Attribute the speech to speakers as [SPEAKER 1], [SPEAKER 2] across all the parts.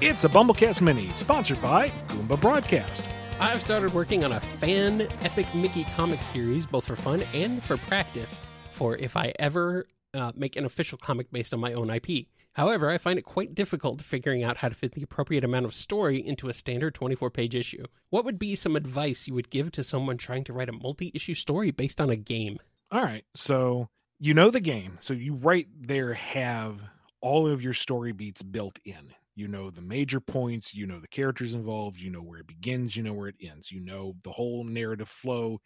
[SPEAKER 1] It's a BumbleKast Mini, sponsored by Goomba Broadcast.
[SPEAKER 2] I've started working on a fan epic Mickey comic series, both for fun and for practice, for if I ever uh, make an official comic based on my own IP. However, I find it quite difficult figuring out how to fit the appropriate amount of story into a standard 24 page issue. What would be some advice you would give to someone trying to write a multi issue story based on a game?
[SPEAKER 1] All right, so you know the game, so you right there have all of your story beats built in. You know the major points, you know the characters involved, you know where it begins, you know where it ends, you know the whole narrative flow.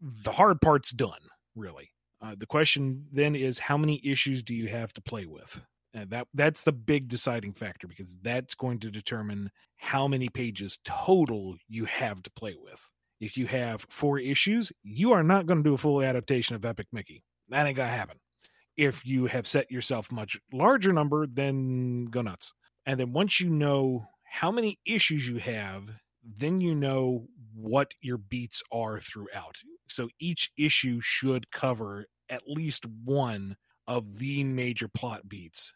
[SPEAKER 1] The hard part's done, really. Uh, the question then is how many issues do you have to play with? And that that's the big deciding factor because that's going to determine how many pages total you have to play with. If you have four issues, you are not going to do a full adaptation of Epic Mickey. That ain't gonna happen. If you have set yourself much larger number, then go nuts. And then once you know how many issues you have, then you know what your beats are throughout. So each issue should cover at least one of the major plot beats.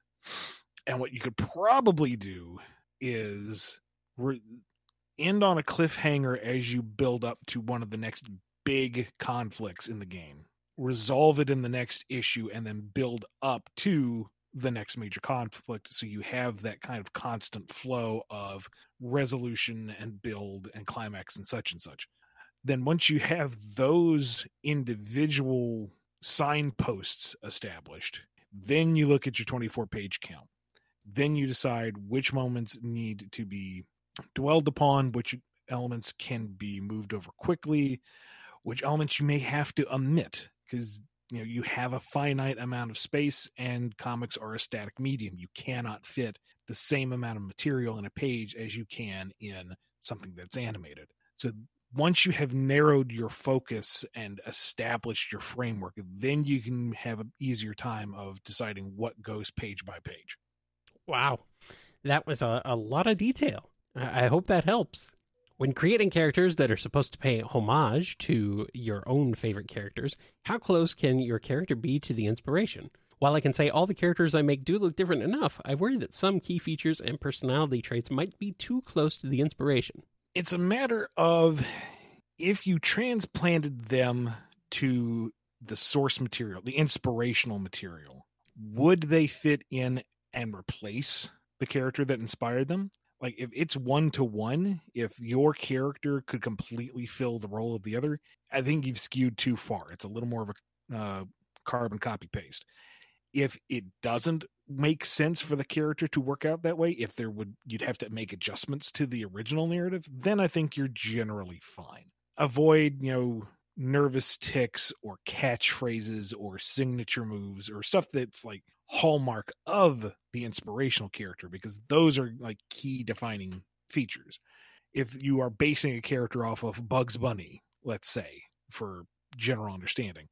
[SPEAKER 1] And what you could probably do is end on a cliffhanger as you build up to one of the next big conflicts in the game. Resolve it in the next issue and then build up to the next major conflict. So you have that kind of constant flow of resolution and build and climax and such and such. Then once you have those individual signposts established then you look at your 24 page count. Then you decide which moments need to be dwelled upon which elements can be moved over quickly which elements you may have to omit because you know you have a finite amount of space and comics are a static medium. You cannot fit the same amount of material in a page as you can in something that's animated. So once you have narrowed your focus and established your framework then you can have an easier time of deciding what goes page by page.
[SPEAKER 2] Wow. That was a, a lot of detail I, hope that helps when creating characters that are supposed to pay homage to your own favorite characters, how close can your character be to the inspiration? While I can say all the characters I make do look different enough, I worry that some key features and personality traits might be too close to the inspiration.
[SPEAKER 1] It's a matter of if you transplanted them to the source material, the inspirational material, would they fit in and replace the character that inspired them? Like if it's one to one if your character could completely fill the role of the other i think you've skewed too far. It's a little more of a uh, carbon copy paste. If it doesn't make sense for the character to work out that way if there would you'd have to make adjustments to the original narrative then i think you're generally fine. Avoid you know nervous ticks or catchphrases or signature moves or stuff that's like hallmark of the inspirational character because those are like key defining features. If you are basing a character off of Bugs Bunny, let's say, for general understanding,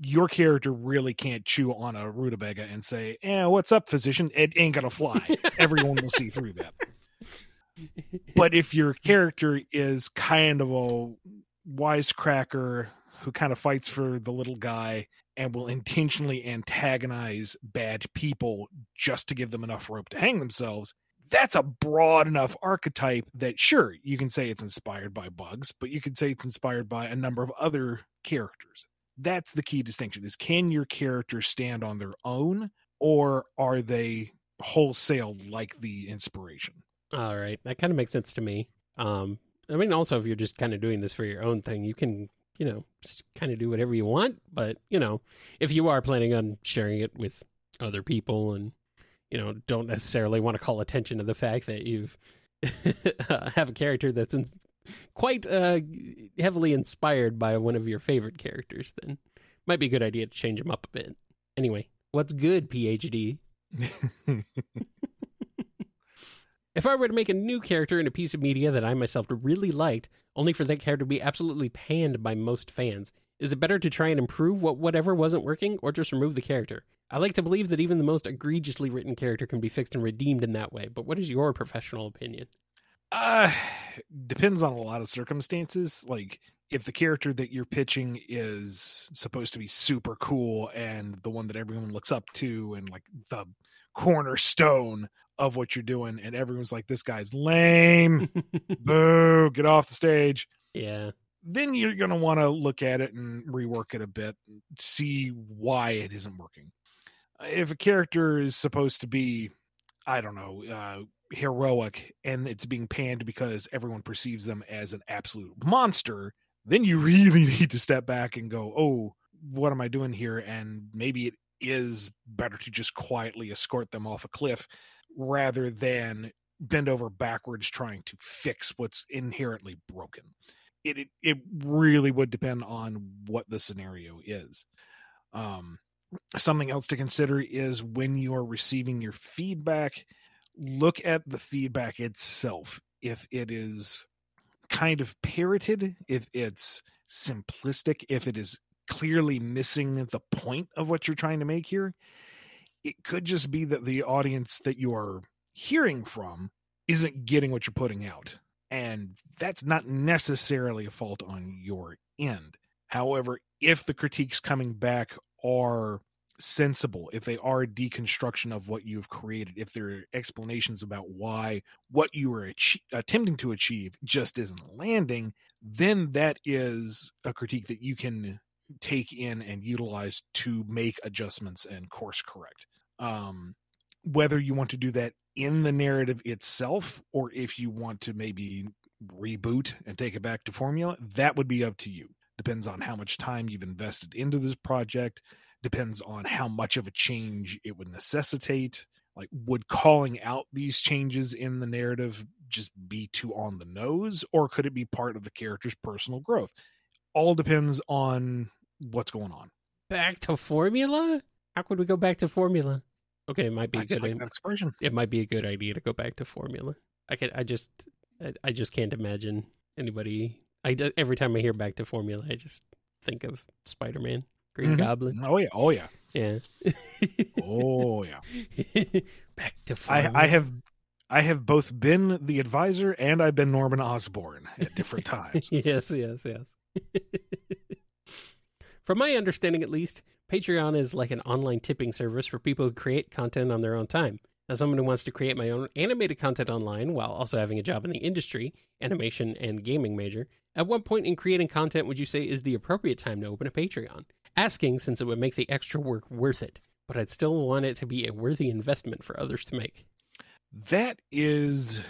[SPEAKER 1] your character really can't chew on a rutabaga and say, "Eh, what's up, physician?" It ain't gonna fly. Everyone will see through that. But if your character is kind of a wisecracker who kind of fights for the little guy and will intentionally antagonize bad people just to give them enough rope to hang themselves that's a broad enough archetype that sure you can say it's inspired by bugs but you can say it's inspired by a number of other characters. That's the key distinction is can your character stand on their own or are they wholesale like the inspiration?
[SPEAKER 2] All right. That kind of makes sense to me. Um I mean, also, if you're just kind of doing this for your own thing, you can, you know, just kind of do whatever you want. But, you know, if you are planning on sharing it with other people and, you know, don't necessarily want to call attention to the fact that you've have a character that's in, quite uh, heavily inspired by one of your favorite characters, then might be a good idea to change them up a bit. Anyway, what's good, PhD? If I were to make a new character in a piece of media that I myself really liked, only for that character to be absolutely panned by most fans, is it better to try and improve what whatever wasn't working or just remove the character? I like to believe that even the most egregiously written character can be fixed and redeemed in that way, but what is your professional opinion?
[SPEAKER 1] Uh depends on a lot of circumstances. Like if the character that you're pitching is supposed to be super cool and the one that everyone looks up to and like the cornerstone of what you're doing and everyone's like this guy's lame. Boo get off the stage.
[SPEAKER 2] Yeah.
[SPEAKER 1] Then you're going to want to look at it and rework it a bit see why it isn't working. If a character is supposed to be i don't know uh, heroic and it's being panned because everyone perceives them as an absolute monster then you really need to step back and go oh what am i doing here and maybe it is better to just quietly escort them off a cliff rather than bend over backwards trying to fix what's inherently broken. It, it, it really would depend on what the scenario is. Um, something else to consider is when you're receiving your feedback, look at the feedback itself. If it is kind of parroted, if it's simplistic, if it is clearly missing the point of what you're trying to make here, it could just be that the audience that you are hearing from isn't getting what you're putting out. And that's not necessarily a fault on your end. However, if the critiques coming back are sensible, if they are a deconstruction of what you've created, if there are explanations about why what you were attempting to achieve just isn't landing, then that is a critique that you can take in and utilize to make adjustments and course correct. Um, whether you want to do that in the narrative itself or if you want to maybe reboot and take it back to formula, that would be up to you. Depends on how much time you've invested into this project, depends on how much of a change it would necessitate. Like, would calling out these changes in the narrative just be too on the nose, or could it be part of the character's personal growth? All depends on what's going on.
[SPEAKER 2] Back to formula? How could we go back to formula? Okay, it might be
[SPEAKER 1] I
[SPEAKER 2] a good.
[SPEAKER 1] like expression.
[SPEAKER 2] It might be a good idea to go back to formula. I can. I just. I, I just can't imagine anybody. I every time I hear back to formula, I just think of Spider Man, Green
[SPEAKER 1] Mhm.
[SPEAKER 2] Goblin.
[SPEAKER 1] Oh yeah, oh yeah,
[SPEAKER 2] Yeah.
[SPEAKER 1] oh yeah.
[SPEAKER 2] back to
[SPEAKER 1] I. I have I have both been the advisor and I've been Norman Osborn at different times.
[SPEAKER 2] yes, yes, yes. From my understanding, at least, Patreon is like an online tipping service for people who create content on their own time. As someone who wants to create my own animated content online while also having a job in the industry, animation and gaming major, at what point in creating content would you say is the appropriate time to open a Patreon? Asking since it would make the extra work worth it, but I'd still want it to be a worthy investment for others to make.
[SPEAKER 1] That is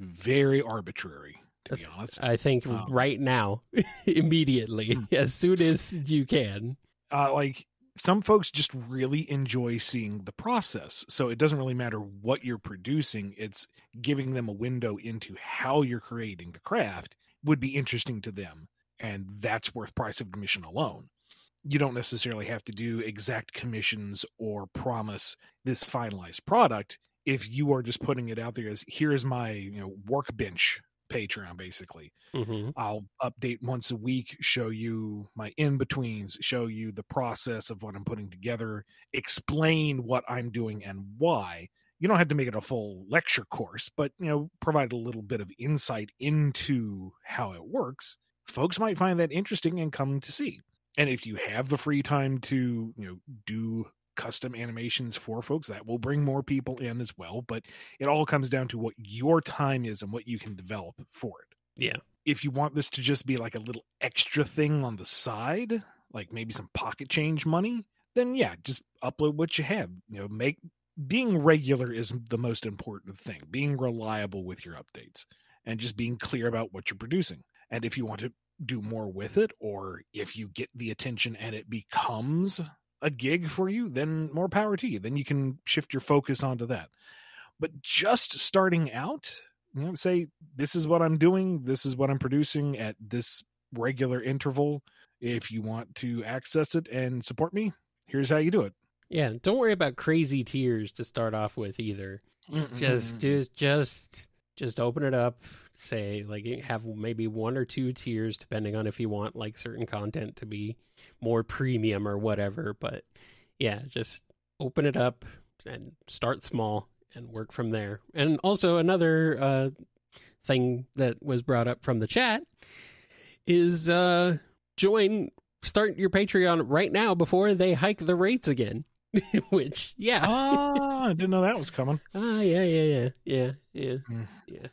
[SPEAKER 1] very arbitrary, to be honest.
[SPEAKER 2] I think
[SPEAKER 1] Um,
[SPEAKER 2] right now, immediately, as soon as you can.
[SPEAKER 1] Uh, like some folks just really enjoy seeing the process. So it doesn't really matter what you're producing, it's giving them a window into how you're creating the craft would be interesting to them. And that's worth price of admission alone. You don't necessarily have to do exact commissions or promise this finalized product if you are just putting it out there as here's my you know workbench Patreon basically.
[SPEAKER 2] hmm
[SPEAKER 1] I'll update once a week, show you my in betweens, show you the process of what I'm putting together, explain what I'm doing and why. You don't have to make it a full lecture course, but you know, provide a little bit of insight into how it works. Folks might find that interesting and come to see. And if you have the free time to, you know, do custom animations for folks, that will bring more people in as well. But it all comes down to what your time is and what you can develop for it
[SPEAKER 2] Yeah.
[SPEAKER 1] if you want this to just be like a little extra thing on the side, like maybe some pocket change money, then yeah, just upload what you have. You know, make being regular is the most important thing. Being reliable with your updates and just being clear about what you're producing. And if you want to do more with it or if you get the attention and it becomes a gig for you, then more power to you. Then you can shift your focus onto that. But just starting out, you know, say this is what I'm doing, this is what I'm producing at this regular interval. If you want to access it and support me, here's how you do it.
[SPEAKER 2] Yeah. Don't worry about crazy tiers to start off with either. Just just just just open it up. Say like have maybe one or two tiers depending on if you want like certain content to be more premium or whatever. But yeah, just open it up and start small and work from there. And also another uh, thing that was brought up from the chat is uh join start your Patreon right now before they hike the rates again. Which, yeah.
[SPEAKER 1] Ah, I didn't know that was coming.
[SPEAKER 2] Ah, yeah, yeah, yeah, yeah, yeah,
[SPEAKER 1] Mm.
[SPEAKER 2] yeah.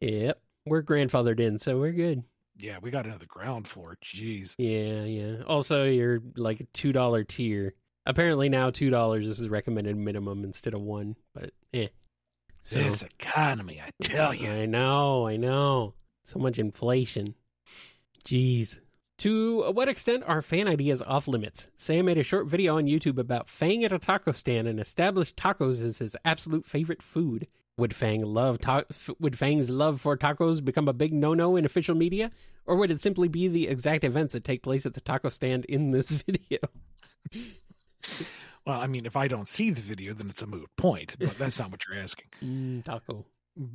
[SPEAKER 2] Yep, we're grandfathered in, so we're good.
[SPEAKER 1] Yeah, we got into the ground floor. Jeez.
[SPEAKER 2] Yeah, yeah. Also, you're like a two dollar tier. Apparently now two dollars is the recommended minimum instead of one, but eh. So
[SPEAKER 1] This economy, I tell you.
[SPEAKER 2] I know, I know. So much inflation. Jeez. To what extent are fan ideas off limits? Sam made a short video on YouTube about Fang at a taco stand and established tacos as his absolute favorite food. Would Fang love ta- f- would Fang's love for tacos become a big no-no in official media, or would it simply be the exact events that take place at the taco stand in this video?
[SPEAKER 1] Well, I mean, if I don't see the video, then it's a moot point, but that's not what you're asking.
[SPEAKER 2] Mm, taco.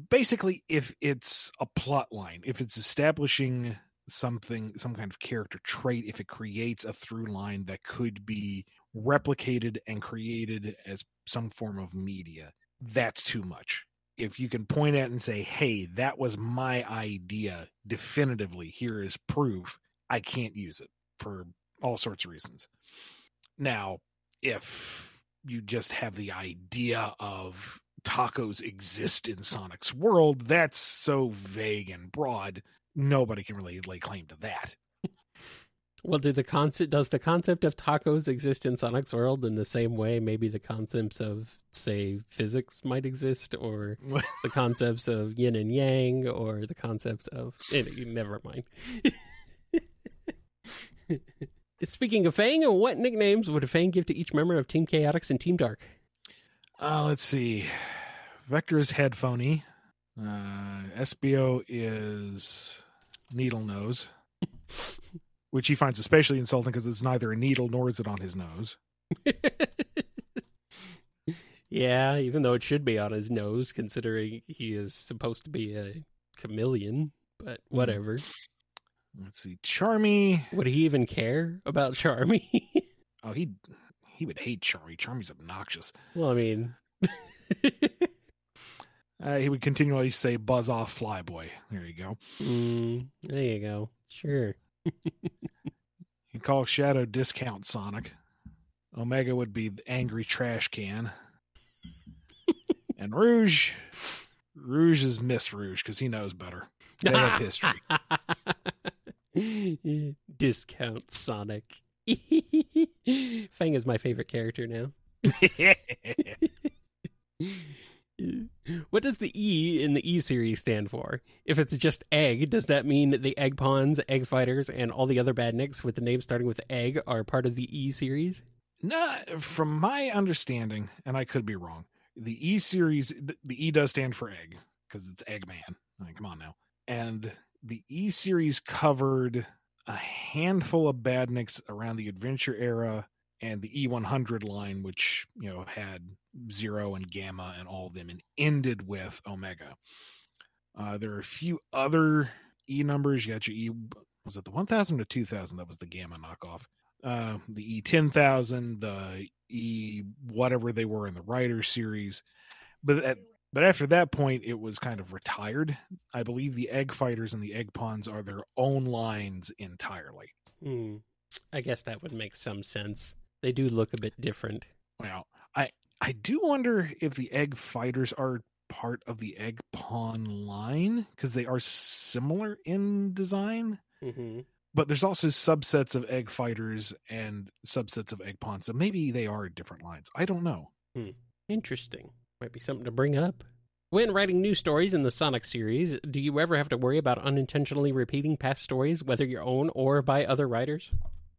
[SPEAKER 1] Basically, if it's a plot line, if it's establishing something, some kind of character trait, if it creates a through line that could be replicated and created as some form of media, that's too much. If you can point at and say, hey, that was my idea definitively, here is proof, I can't use it for all sorts of reasons. Now, if you just have the idea of tacos exist in Sonic's world, that's so vague and broad, nobody can really lay claim to that.
[SPEAKER 2] Well, do the concept does the concept of tacos exist in Sonic's world in the same way maybe the concepts of say physics might exist, or the concepts of yin and yang, or the concepts of never mind. Speaking of Fang, what nicknames would a Fang give to each member of Team Chaotix and Team Dark?
[SPEAKER 1] Uh, let's see. Vector is headphony. Uh, Espio is needle nose, which he finds especially insulting because it's neither a needle nor is it on his nose.
[SPEAKER 2] yeah, even though it should be on his nose, considering he is supposed to be a chameleon, but hmm. whatever.
[SPEAKER 1] Let's see. Charmy.
[SPEAKER 2] Would he even care about Charmy?
[SPEAKER 1] Oh, he he would hate Charmy. Charmy's obnoxious.
[SPEAKER 2] well, I mean,
[SPEAKER 1] Uh, he would continually say "buzz off, flyboy." There you go.
[SPEAKER 2] mm, there you go. Sure.
[SPEAKER 1] He'd call Shadow discount Sonic. Omega would be the angry trash can. and Rouge, Rouge is Miss Rouge because he knows better. They have history.
[SPEAKER 2] Discount Sonic. Fang is my favorite character now. What does the E in the E series stand for? If it's just egg, does that mean the egg pawns, egg fighters, and all the other badniks with the name starting with egg are part of the E series?
[SPEAKER 1] no, from my understanding, and I could be wrong, the E series, the E does stand for egg because it's Eggman. I mean, come on now. And the E series covered a handful of badniks around the adventure era and the E100 line, which you know had Zero and Gamma and all of them, and ended with Omega. Uh, there are a few other E numbers. You got your E. Was it the 1000 or 2000? That was the Gamma knockoff. Uh, the E10000, the E whatever they were in the Rider series, but at but after that point, it was kind of retired. I believe the Egg Fighters and the Egg Pawns are their own lines entirely.
[SPEAKER 2] Hmm. I guess that would make some sense. They do look a bit different.
[SPEAKER 1] Well, I I do wonder if the egg fighters are part of the egg pawn line because they are similar in design.
[SPEAKER 2] Mm-hmm.
[SPEAKER 1] But there's also subsets of egg fighters and subsets of egg pawns, so maybe they are different lines. I don't know.
[SPEAKER 2] Interesting. Might be something to bring up. When writing new stories in the Sonic series, do you ever have to worry about unintentionally repeating past stories, whether your own or by other writers?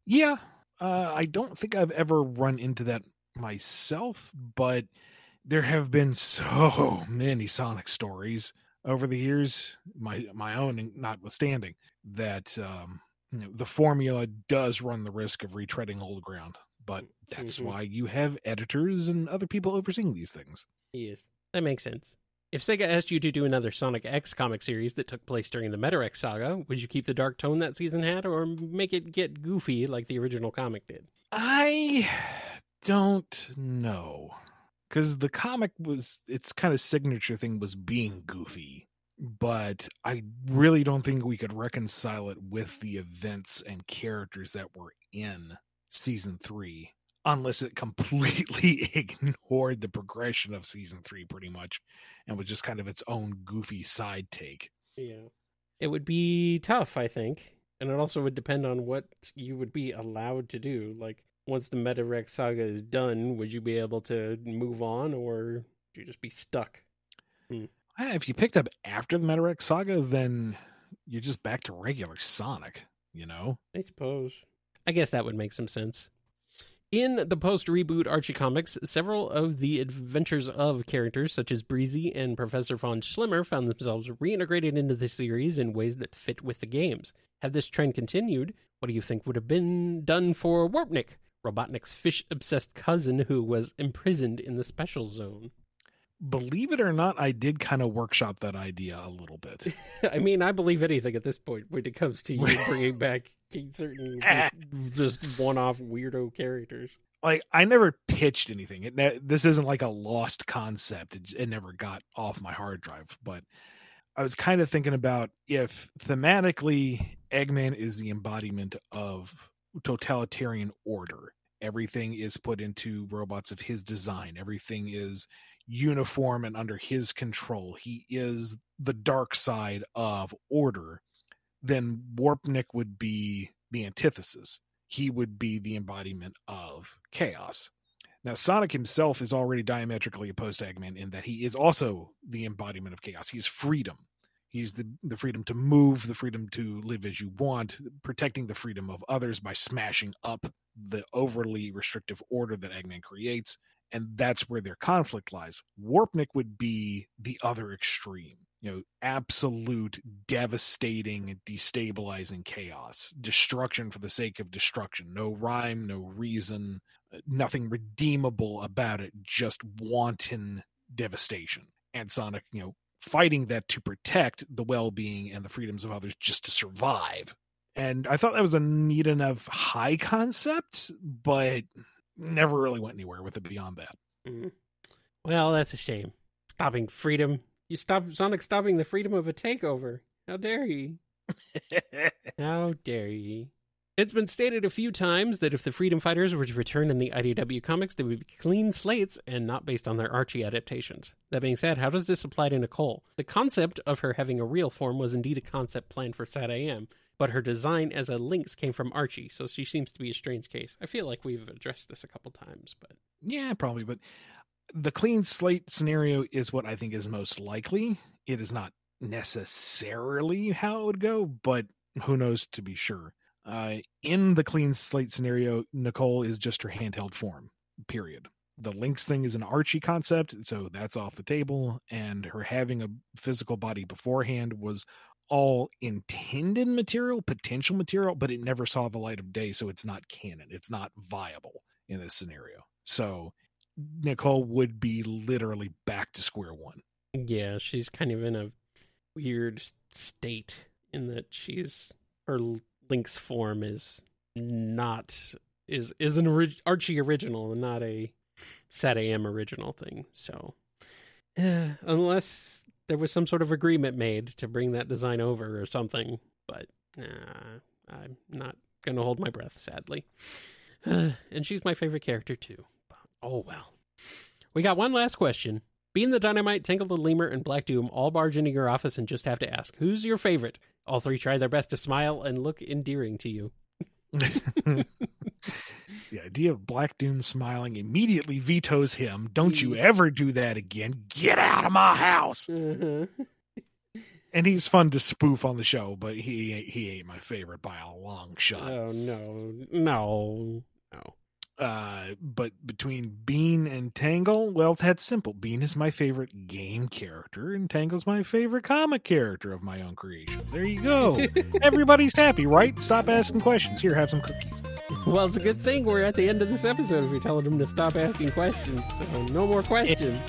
[SPEAKER 1] Yeah, uh, I don't think I've ever run into that myself, but there have been so many Sonic stories over the years, my my own notwithstanding, that um, you know, the formula does run the risk of retreading old ground. But that's
[SPEAKER 2] Mhm.
[SPEAKER 1] why you have editors and other people overseeing these things.
[SPEAKER 2] Yes. That makes sense. If Sega asked you to do another Sonic X comic series that took place during the Metarex saga, would you keep the dark tone that season had, or make it get goofy like the original comic did?
[SPEAKER 1] I don't know because the comic was its kind of signature thing was being goofy. but I really don't think we could reconcile it with the events and characters that were in season three, unless it completely ignored the progression of season three pretty much and was just kind of its own goofy side take.
[SPEAKER 2] Yeah. It would be tough, I think. And it also would depend on what you would be allowed to do. Like, once the Metarex saga is done, would you be able to move on or would you just be stuck?
[SPEAKER 1] Hmm. If you picked up after the Metarex saga, then you're just back to regular Sonic, you know?
[SPEAKER 2] I suppose. I guess that would make some sense. In the post reboot Archie comics, several of the adventures of characters such as Breezy and Professor Von Schlimmer found themselves reintegrated into the series in ways that fit with the games. Had this trend continued, what do you think would have been done for Warpnik, Robotnik's fish obsessed cousin who was imprisoned in the special zone?
[SPEAKER 1] Believe it or not, I did kind of workshop that idea a little bit.
[SPEAKER 2] I mean, I believe anything at this point when it comes to you bringing back certain just one-off weirdo characters.
[SPEAKER 1] Like I never pitched anything. It this isn't like a lost concept. It, it never got off my hard drive. But I was kind of thinking about if thematically Eggman is the embodiment of totalitarian order. Everything is put into robots of his design. Everything is uniform and under his control. He is the dark side of order then Warpnik would be the antithesis. He would be the embodiment of chaos. Now, Sonic himself is already diametrically opposed to Eggman in that he is also the embodiment of chaos. He's freedom. He's the, the freedom to move, the freedom to live as you want, protecting the freedom of others by smashing up the overly restrictive order that Eggman creates. And that's where their conflict lies. Warpnik would be the other extreme you know absolute devastating destabilizing chaos destruction for the sake of destruction. No rhyme no reason uh, nothing redeemable about it just wanton devastation. And sonic you know fighting that to protect the well-being and the freedoms of others just to survive. And i thought that was a neat enough high concept but never really went anywhere with it beyond that
[SPEAKER 2] mm. well that's a shame stopping freedom you stop Sonic stopping the freedom of a takeover. How dare he? How dare he? It's been stated a few times that if the Freedom Fighters were to return in the IDW comics, they would be clean slates and not based on their Archie adaptations. That being said, how does this apply to Nicole? The concept of her having a real form was indeed a concept planned for SatAM, but her design as a Lynx came from Archie, so she seems to be a strange case. I feel like we've addressed this a couple times, but
[SPEAKER 1] yeah, probably. But the clean slate scenario is what I think is most likely. It is not necessarily how it would go, but who knows to be sure. Uh, in the clean slate scenario, Nicole is just her handheld form, period. The Lynx thing is an Archie concept, so that's off the table. And her having a physical body beforehand was all intended material, potential material, but it never saw the light of day, so it's not canon. It's not viable in this scenario. So Nicole would be literally back to square one.
[SPEAKER 2] Yeah, she's kind of in a weird state in that she's her Lynx form is not is is an orig- Archie original and not a SatAM original thing. So, uh, unless there was some sort of agreement made to bring that design over or something, but uh, I'm not going to hold my breath, sadly. Uh, and she's my favorite character too. Oh well. We got one last question. Bean the Dynamite, Tangle the Lemur, and Black Doom all barge into your office and just have to ask, who's your favorite? All three try their best to smile and look endearing to you.
[SPEAKER 1] the idea of Black Doom smiling immediately vetoes him. Don't you ever do that again. Get out of my house. Uh-huh. and he's fun to spoof on the show, but he he ain't my favorite by a long shot.
[SPEAKER 2] Oh no, no, no.
[SPEAKER 1] Uh, but between Bean and Tangle, well, that's simple. Bean is my favorite game character, and Tangle's my favorite comic character of my own creation. There you go. Everybody's happy, right? Stop asking questions. Here, have some cookies.
[SPEAKER 2] Well, it's a good thing we're at the end of this episode if you're telling them to stop asking questions. So no more questions.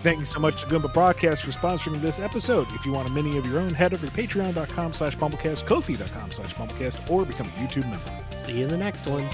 [SPEAKER 1] Thank you so much to Goomba Broadcast for sponsoring this episode. If you want a mini of your own, head over to patreon.com slash bumblekast, kofi.com slash bumblekast, or become a YouTube member.
[SPEAKER 2] See you in the next one.